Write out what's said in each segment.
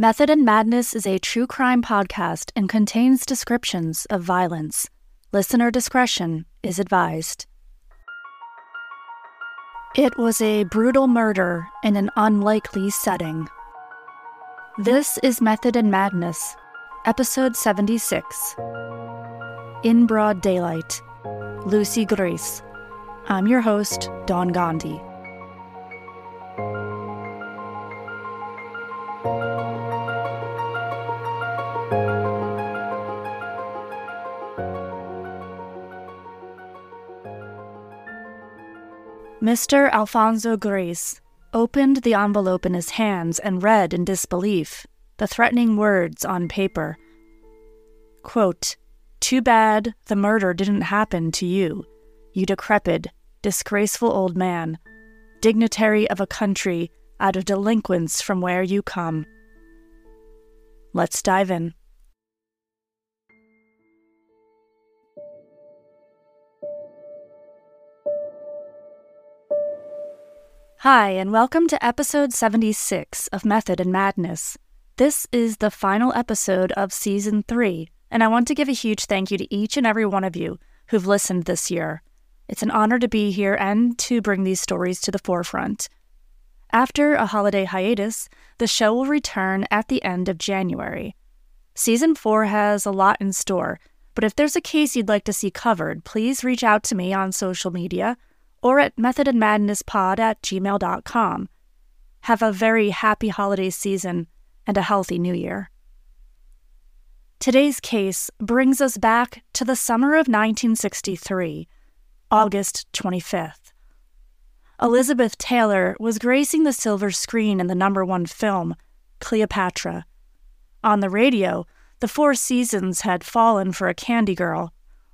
Method and Madness is a true crime podcast and contains descriptions of violence. Listener discretion is advised. It was a brutal murder in an unlikely setting. This is Method and Madness, episode 76. In Broad Daylight, Lucy Grez. I'm your host, Dawn Gandhi. Mr. Alphonso Grez opened the envelope in his hands and read in disbelief the threatening words on paper. Quote, Too bad the murder didn't happen to you, you decrepit, disgraceful old man, dignitary of a country out of delinquents from where you come. Let's dive in. Hi, and welcome to episode 76 of Method and Madness. This is the final episode of season three, and I want to give a huge thank you to each and every one of you who've listened this year. It's an honor to be here and to bring these stories to the forefront. After a holiday hiatus, the show will return at the end of January. Season 4 has a lot in store, but if there's a case you'd like to see covered, please reach out to me on social media or at methodandmadnesspod at gmail.com. Have a very happy holiday season and a healthy new year. Today's case brings us back to the summer of 1963, August 25th. Elizabeth Taylor was gracing the silver screen in the number one film, Cleopatra. On the radio, the Four Seasons had fallen for a candy girl.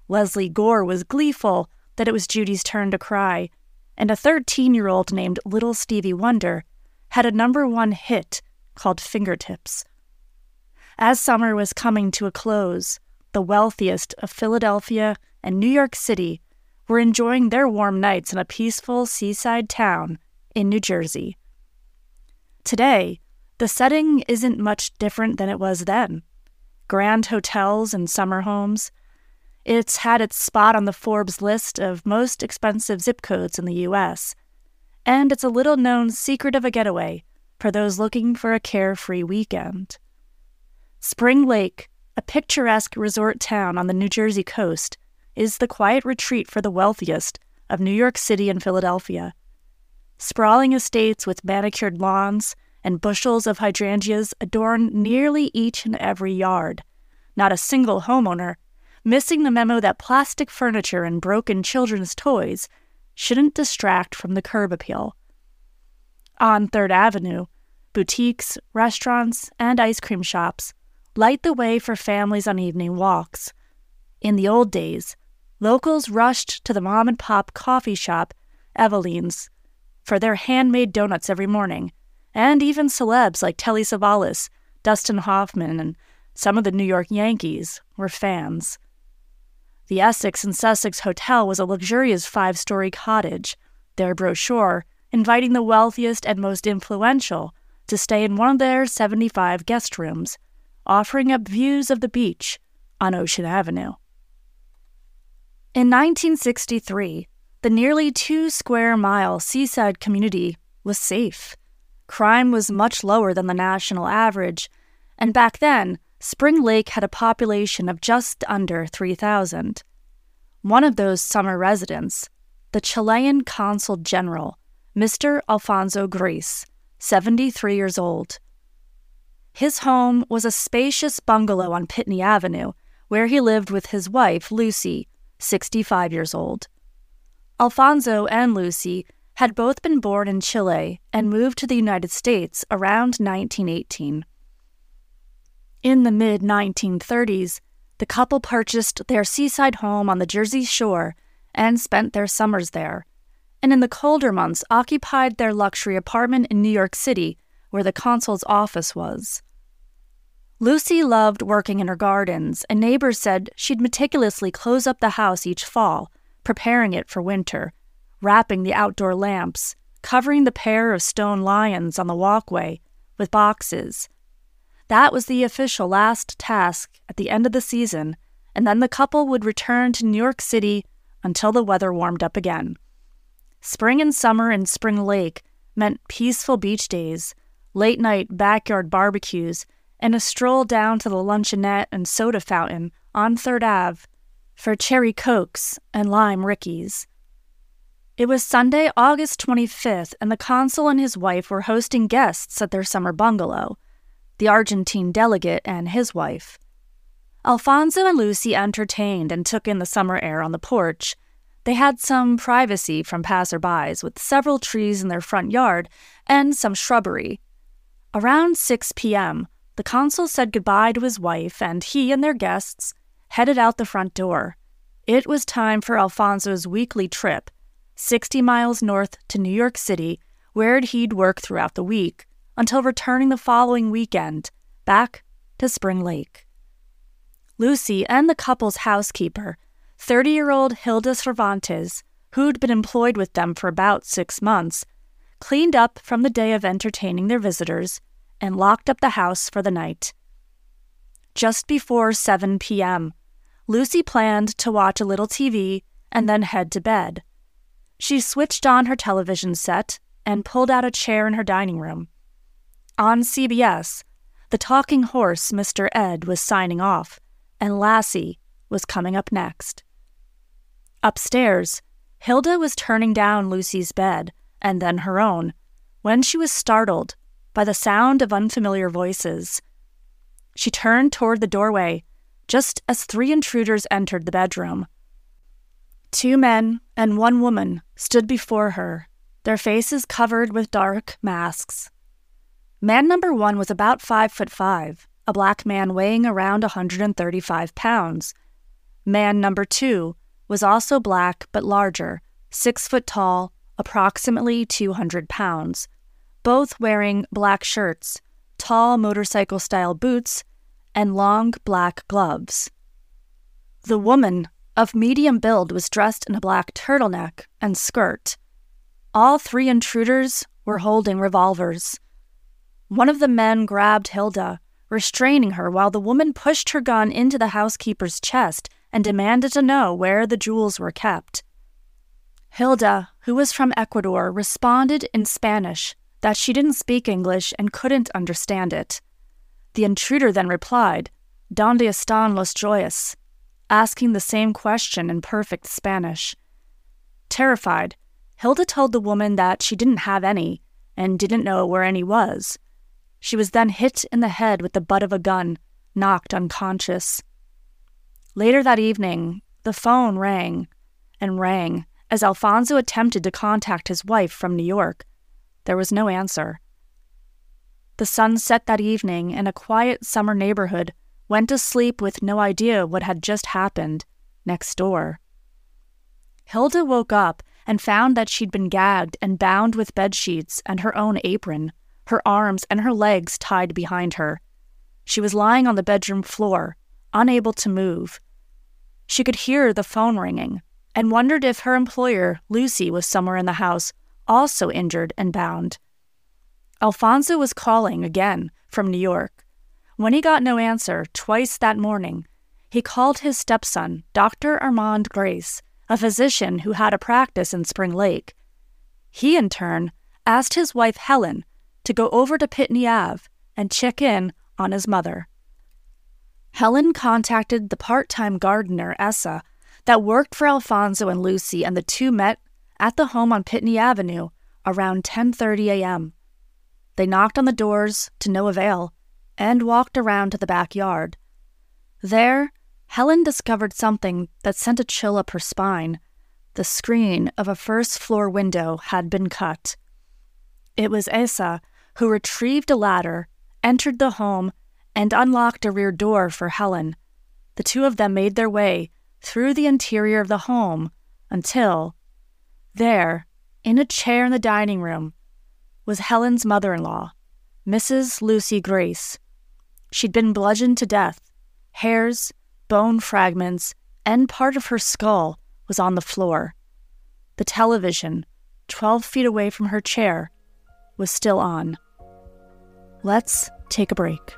Leslie Gore was gleeful that it was Judy's turn to cry, and a 13 year old named Little Stevie Wonder had a number one hit called Fingertips. As summer was coming to a close, the wealthiest of Philadelphia and New York City were enjoying their warm nights in a peaceful seaside town in New Jersey. Today, the setting isn't much different than it was then. Grand hotels and summer homes, it's had its spot on the Forbes list of most expensive zip codes in the U.S., and it's a little known secret of a getaway for those looking for a carefree weekend. Spring Lake, a picturesque resort town on the New Jersey coast, is the quiet retreat for the wealthiest of New York City and Philadelphia. Sprawling estates with manicured lawns and bushels of hydrangeas adorn nearly each and every yard. Not a single homeowner missing the memo that plastic furniture and broken children's toys shouldn't distract from the curb appeal. On Third Avenue, boutiques, restaurants, and ice cream shops light the way for families on evening walks. In the old days, locals rushed to the mom and pop coffee shop, Eveline's, for their handmade donuts every morning, and even celebs like Telly Savalas, Dustin Hoffman, and some of the New York Yankees were fans. The Essex and Sussex Hotel was a luxurious five story cottage, their brochure inviting the wealthiest and most influential to stay in one of their 75 guest rooms, offering up views of the beach on Ocean Avenue. In 1963, the nearly two square mile seaside community was safe. Crime was much lower than the national average, and back then, Spring Lake had a population of just under 3,000. One of those summer residents, the Chilean consul general, Mr. Alphonso Grez, 73 years old. His home was a spacious bungalow on Pitney Avenue, where he lived with his wife, Lucy, 65 years old. Alphonso and Lucy had both been born in Chile and moved to the United States around 1918. In the mid 1930s, the couple purchased their seaside home on the Jersey shore and spent their summers there, and in the colder months occupied their luxury apartment in New York City, where the consul's office was. Lucy loved working in her gardens, and neighbors said she'd meticulously close up the house each fall, preparing it for winter, wrapping the outdoor lamps, covering the pair of stone lions on the walkway with boxes, that was the official last task at the end of the season, and then the couple would return to New York City until the weather warmed up again. Spring and summer in Spring Lake meant peaceful beach days, late night backyard barbecues, and a stroll down to the luncheonette and soda fountain on Third Ave for cherry cokes and lime rickeys. It was Sunday, August 25th, and the consul and his wife were hosting guests at their summer bungalow the Argentine delegate and his wife. Alphonso and Lucy entertained and took in the summer air on the porch. They had some privacy from passerbys, with several trees in their front yard and some shrubbery. Around 6 p.m., the consul said goodbye to his wife, and he and their guests headed out the front door. It was time for Alphonso's weekly trip 60 miles north to New York City, where he'd work throughout the week, until returning the following weekend back to Spring Lake. Lucy and the couple's housekeeper, 30 year old Hilda Cervantes, who'd been employed with them for about six months, cleaned up from the day of entertaining their visitors and locked up the house for the night. Just before 7 p.m., Lucy planned to watch a little TV and then head to bed. She switched on her television set and pulled out a chair in her dining room. On CBS, the talking horse, Mr. Ed, was signing off, and Lassie was coming up next. Upstairs, Hilda was turning down Lucy's bed and then her own when she was startled by the sound of unfamiliar voices. She turned toward the doorway just as three intruders entered the bedroom. Two men and one woman stood before her, their faces covered with dark masks. Man number one was about five foot five, a black man weighing around 135 pounds. Man number two was also black but larger, six foot tall, approximately 200 pounds, both wearing black shirts, tall motorcycle style boots, and long black gloves. The woman of medium build was dressed in a black turtleneck and skirt. All three intruders were holding revolvers. One of the men grabbed Hilda, restraining her while the woman pushed her gun into the housekeeper's chest and demanded to know where the jewels were kept. Hilda, who was from Ecuador, responded in Spanish that she didn't speak English and couldn't understand it. The intruder then replied, Donde están los joyas? asking the same question in perfect Spanish. Terrified, Hilda told the woman that she didn't have any and didn't know where any was. She was then hit in the head with the butt of a gun, knocked unconscious. Later that evening, the phone rang and rang as Alfonso attempted to contact his wife from New York. There was no answer. The sun set that evening in a quiet summer neighborhood went to sleep with no idea what had just happened next door. Hilda woke up and found that she'd been gagged and bound with bed sheets and her own apron, her arms and her legs tied behind her. She was lying on the bedroom floor, unable to move. She could hear the phone ringing and wondered if her employer, Lucy, was somewhere in the house, also injured and bound. Alphonso was calling again from New York. When he got no answer twice that morning, he called his stepson, Dr. Armand Grace, a physician who had a practice in Spring Lake. He, in turn, asked his wife Helen to go over to Pitney Ave and check in on his mother. Helen contacted the part time gardener, Essa, that worked for Alphonso and Lucy, and the two met at the home on Pitney Avenue around 10:30 a.m. They knocked on the doors to no avail, and walked around to the backyard. There, Helen discovered something that sent a chill up her spine. The screen of a first floor window had been cut. It was Asa who retrieved a ladder, entered the home, and unlocked a rear door for Helen. The two of them made their way through the interior of the home until, there, in a chair in the dining room, was Helen's mother in law, Mrs. Lucy Grez. She'd been bludgeoned to death. Hairs, bone fragments, and part of her skull was on the floor. The television, 12 feet away from her chair, was still on. Let's take a break.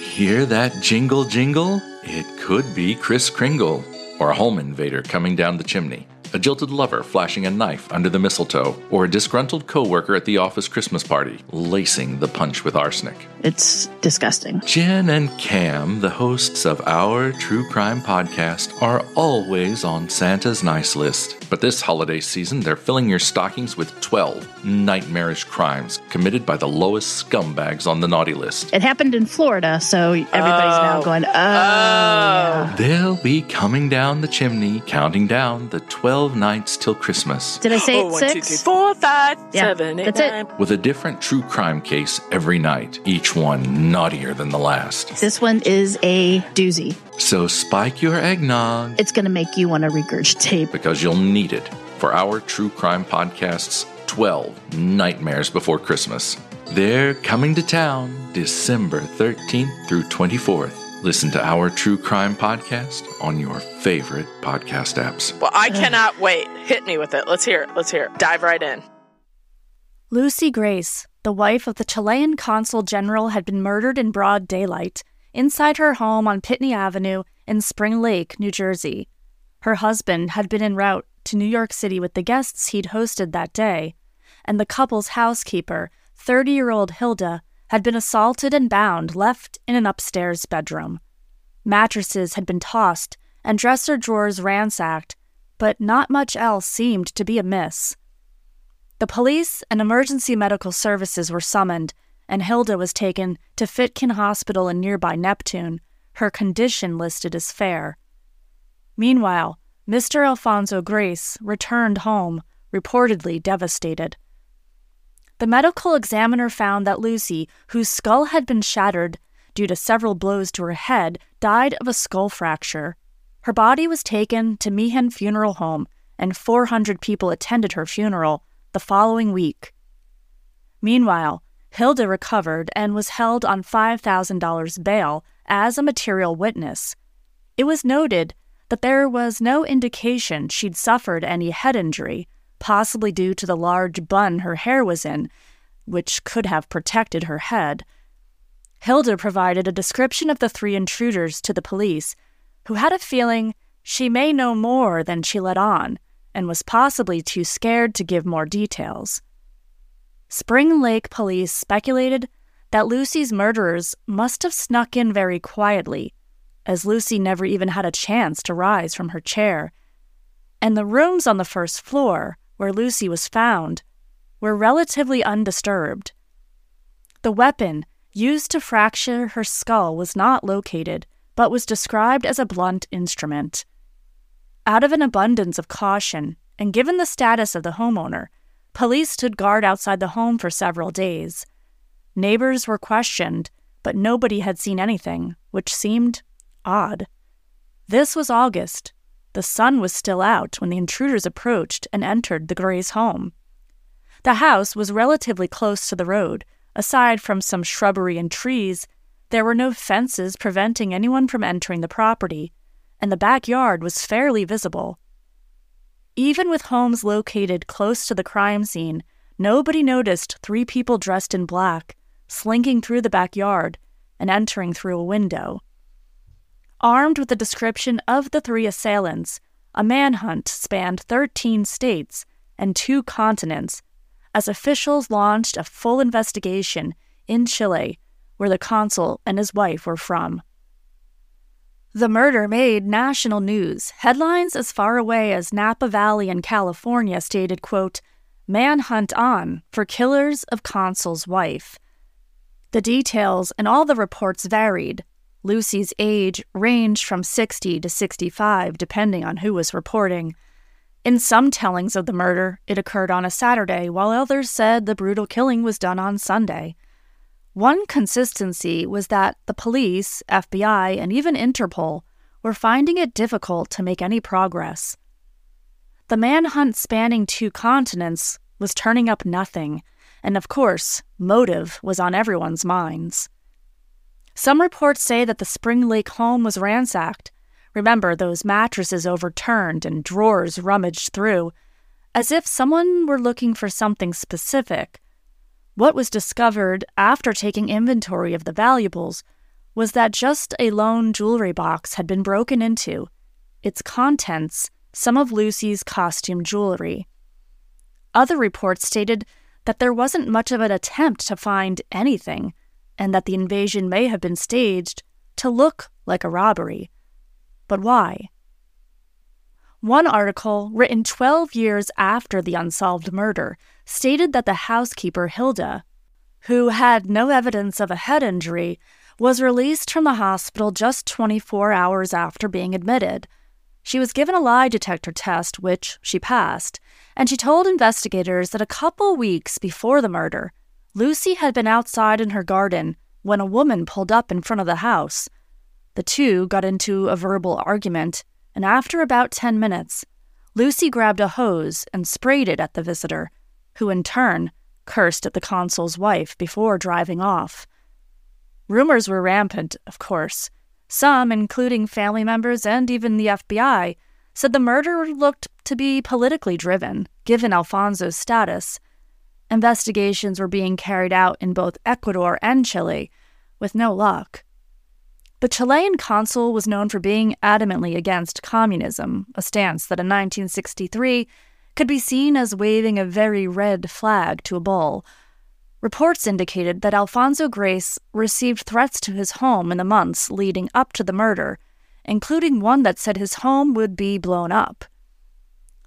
Hear that jingle jingle? It could be Kris Kringle or a home invader coming down the chimney a jilted lover flashing a knife under the mistletoe, or a disgruntled coworker at the office Christmas party lacing the punch with arsenic. It's disgusting. Jen and Cam, the hosts of our true crime podcast, are always on Santa's nice list. But this holiday season, they're filling your stockings with 12 nightmarish crimes committed by the lowest scumbags on the naughty list. It happened in Florida, so everybody's oh. now going, oh. oh. Yeah. They'll be coming down the chimney, counting down the 12 12 nights till Christmas. Did I say oh, six? One, two, three, four, five, yeah, seven, eight, that's nine. It. With a different true crime case every night, each one naughtier than the last. This one is a doozy. So spike your eggnog. It's going to make you want to regurgitate. Because you'll need it for our true crime podcast's 12 Nightmares Before Christmas. They're coming to town December 13th through 24th. Listen to our true crime podcast on your favorite podcast apps. Well, I cannot wait. Hit me with it. Let's hear it. Let's hear it. Dive right in. Lucy Grez, the wife of the Chilean consul general, had been murdered in broad daylight inside her home on Pitney Avenue in Spring Lake, New Jersey. Her husband had been en route to New York City with the guests he'd hosted that day, and the couple's housekeeper, 30 year old Hilda, had been assaulted and bound, left in an upstairs bedroom. Mattresses had been tossed and dresser drawers ransacked, but not much else seemed to be amiss. The police and emergency medical services were summoned, and Hilda was taken to Fitkin Hospital in nearby Neptune, her condition listed as fair. Meanwhile, Mr. Alphonso Grez returned home, reportedly devastated. The medical examiner found that Lucy, whose skull had been shattered due to several blows to her head, died of a skull fracture. Her body was taken to Meehan Funeral Home, and 400 people attended her funeral the following week. Meanwhile, Hilda recovered and was held on $5,000 bail as a material witness. It was noted that there was no indication she'd suffered any head injury, possibly due to the large bun her hair was in, which could have protected her head. Hilda provided a description of the three intruders to the police, who had a feeling she may know more than she let on and was possibly too scared to give more details. Spring Lake police speculated that Lucy's murderers must have snuck in very quietly, as Lucy never even had a chance to rise from her chair. And the rooms on the first floor where Lucy was found, were relatively undisturbed. The weapon used to fracture her skull was not located, but was described as a blunt instrument. Out of an abundance of caution, and given the status of the homeowner, police stood guard outside the home for several days. Neighbors were questioned, but nobody had seen anything, which seemed odd. This was August, the sun was still out when the intruders approached and entered the Gray's home. The house was relatively close to the road. Aside from some shrubbery and trees, there were no fences preventing anyone from entering the property, and the backyard was fairly visible. Even with homes located close to the crime scene, nobody noticed three people dressed in black slinking through the backyard and entering through a window. Armed with a description of the three assailants, a manhunt spanned 13 states and two continents as officials launched a full investigation in Chile, where the consul and his wife were from. The murder made national news. Headlines as far away as Napa Valley in California stated, quote, Manhunt on for killers of consul's wife. The details and all the reports varied, Lucy's age ranged from 60 to 65, depending on who was reporting. In some tellings of the murder, it occurred on a Saturday, while others said the brutal killing was done on Sunday. One consistency was that the police, FBI, and even Interpol were finding it difficult to make any progress. The manhunt spanning two continents was turning up nothing, and of course, motive was on everyone's minds. Some reports say that the Spring Lake home was ransacked. Remember those mattresses overturned and drawers rummaged through, as if someone were looking for something specific. What was discovered after taking inventory of the valuables was that just a lone jewelry box had been broken into, its contents, some of Lucy's costume jewelry. Other reports stated that there wasn't much of an attempt to find anything, and that the invasion may have been staged to look like a robbery. But why? One article, written 12 years after the unsolved murder, stated that the housekeeper, Hilda, who had no evidence of a head injury, was released from the hospital just 24 hours after being admitted. She was given a lie detector test, which she passed, and she told investigators that a couple weeks before the murder, Lucy had been outside in her garden when a woman pulled up in front of the house. The two got into a verbal argument, and after about 10 minutes, Lucy grabbed a hose and sprayed it at the visitor, who in turn cursed at the consul's wife before driving off. Rumors were rampant, of course. Some, including family members and even the FBI, said the murder looked to be politically driven, given Alphonso's status. Investigations were being carried out in both Ecuador and Chile, with no luck. The Chilean consul was known for being adamantly against communism, a stance that in 1963 could be seen as waving a very red flag to a bull. Reports indicated that Alphonso Grez received threats to his home in the months leading up to the murder, including one that said his home would be blown up.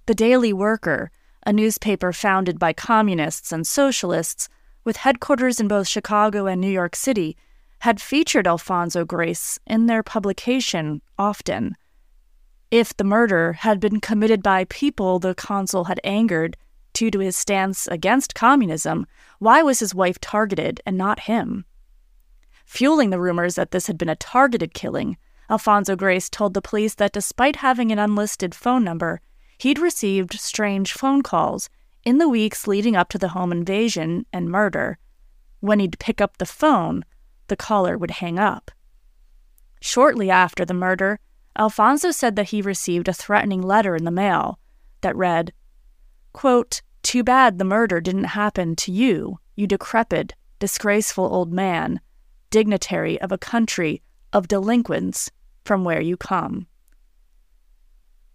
The Daily Worker, a newspaper founded by communists and socialists with headquarters in both Chicago and New York City, had featured Alphonso Grez in their publication often. If the murder had been committed by people the consul had angered due to his stance against communism, why was his wife targeted and not him? Fueling the rumors that this had been a targeted killing, Alphonso Grez told the police that despite having an unlisted phone number, he'd received strange phone calls in the weeks leading up to the home invasion and murder. When he'd pick up the phone, the caller would hang up. Shortly after the murder, Alphonso said that he received a threatening letter in the mail that read, quote, Too bad the murder didn't happen to you, you decrepit, disgraceful old man, dignitary of a country of delinquents from where you come.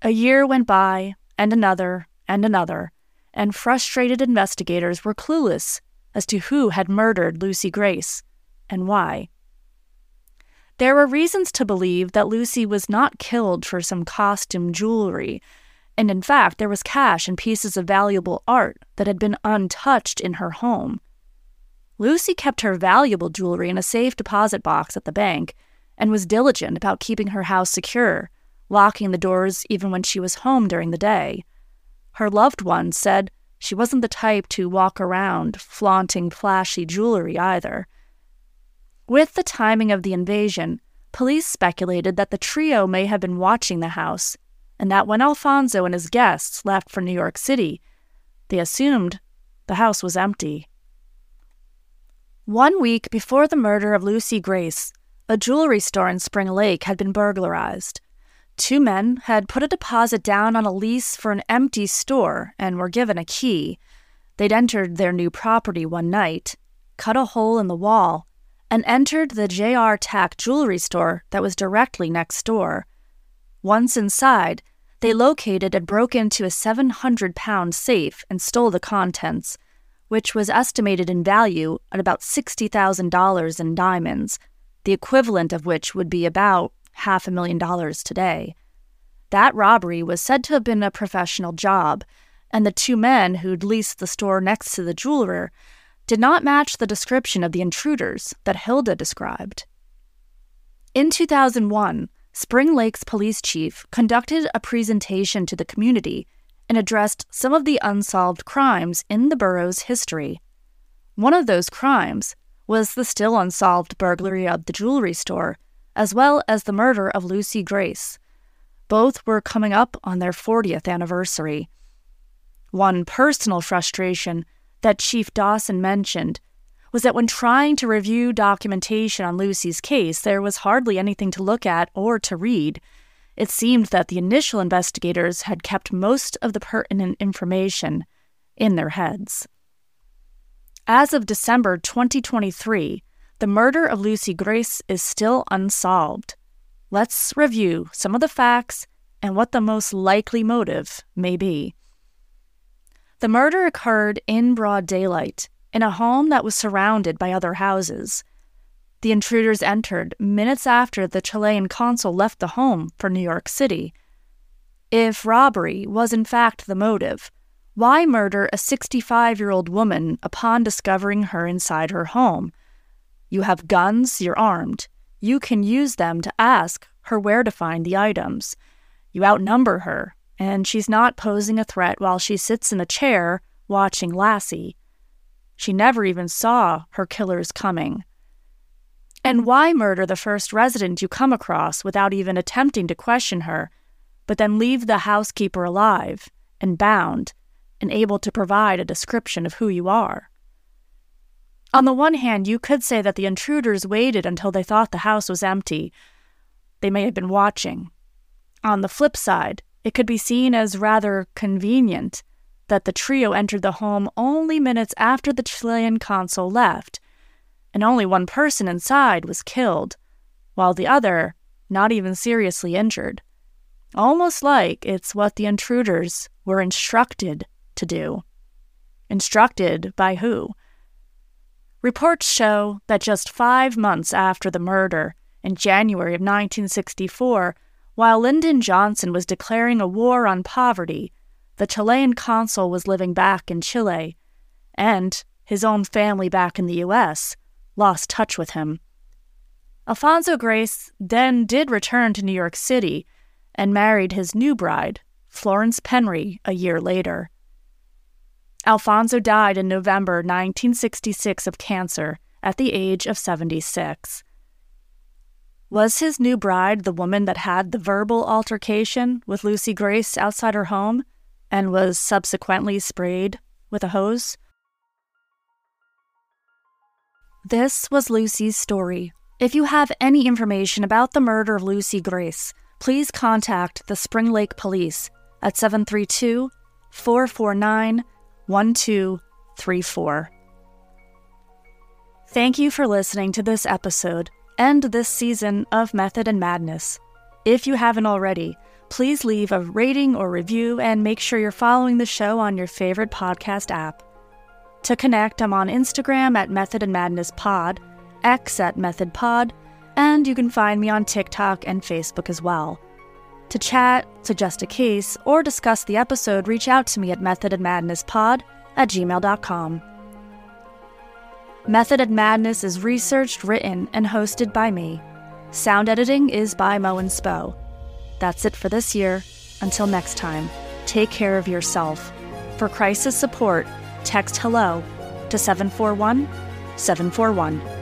A year went by, and another, and another, and frustrated investigators were clueless as to who had murdered Lucy Grez and why. There were reasons to believe that Lucy was not killed for some costume jewelry, and in fact, there was cash and pieces of valuable art that had been untouched in her home. Lucy kept her valuable jewelry in a safe deposit box at the bank and was diligent about keeping her house secure, locking the doors even when she was home during the day. Her loved ones said she wasn't the type to walk around flaunting flashy jewelry either. With the timing of the invasion, police speculated that the trio may have been watching the house, and that when Alphonso and his guests left for New York City, they assumed the house was empty. One week before the murder of Lucy Grez, a jewelry store in Spring Lake had been burglarized. Two men had put a deposit down on a lease for an empty store and were given a key. They'd entered their new property one night, cut a hole in the wall, and entered the J.R. Tack jewelry store that was directly next door. Once inside, they located and broke into a 700 pound safe and stole the contents, which was estimated in value at about $60,000 in diamonds, the equivalent of which would be about half a million dollars today. That robbery was said to have been a professional job, and the two men who'd leased the store next to the jeweler did not match the description of the intruders that Hilda described. In 2001, Spring Lake's police chief conducted a presentation to the community and addressed some of the unsolved crimes in the borough's history. One of those crimes was the still unsolved burglary of the jewelry store, as well as the murder of Lucy Grez. Both were coming up on their 40th anniversary. One personal frustration that Chief Dawson mentioned was that when trying to review documentation on Lucy's case, there was hardly anything to look at or to read. It seemed that the initial investigators had kept most of the pertinent information in their heads. As of December 2023, the murder of Lucy Grez is still unsolved. Let's review some of the facts and what the most likely motive may be. The murder occurred in broad daylight in a home that was surrounded by other houses. The intruders entered minutes after the Chilean consul left the home for New York City. If robbery was in fact the motive, why murder a 65 year old woman upon discovering her inside her home? You have guns, you're armed. You can use them to ask her where to find the items. You outnumber her, and she's not posing a threat while she sits in a chair watching Lassie. She never even saw her killers coming. And why murder the first resident you come across without even attempting to question her, but then leave the housekeeper alive and bound and able to provide a description of who you are? On the one hand, you could say that the intruders waited until they thought the house was empty. They may have been watching. On the flip side, it could be seen as rather convenient that the trio entered the home only minutes after the Chilean consul left, and only one person inside was killed, while the other not even seriously injured. Almost like it's what the intruders were instructed to do. Instructed by who? Reports show that just five months after the murder, in January of 1964, while Lyndon Johnson was declaring a war on poverty, the Chilean consul was living back in Chile, and his own family back in the U.S. lost touch with him. Alphonso Grez then did return to New York City and married his new bride, Florence Penry, a year later. Alphonso died in November 1966 of cancer at the age of 76. Was his new bride the woman that had the verbal altercation with Lucy Grez outside her home and was subsequently sprayed with a hose? This was Lucy's story. If you have any information about the murder of Lucy Grez, please contact the Spring Lake Police at 732 449 1234. Thank you for listening to this episode and this season of Method and Madness. If you haven't already, please leave a rating or review and make sure you're following the show on your favorite podcast app. To connect, I'm on Instagram at Method and Madness Pod, X at Method Pod, and you can find me on TikTok and Facebook as well. To chat, suggest a case, or discuss the episode, reach out to me at methodandmadnesspod at gmail.com. Method and Madness is researched, written, and hosted by me. Sound editing is by moInspo. That's it for this year. Until next time, take care of yourself. For crisis support, text HELLO to 741 741.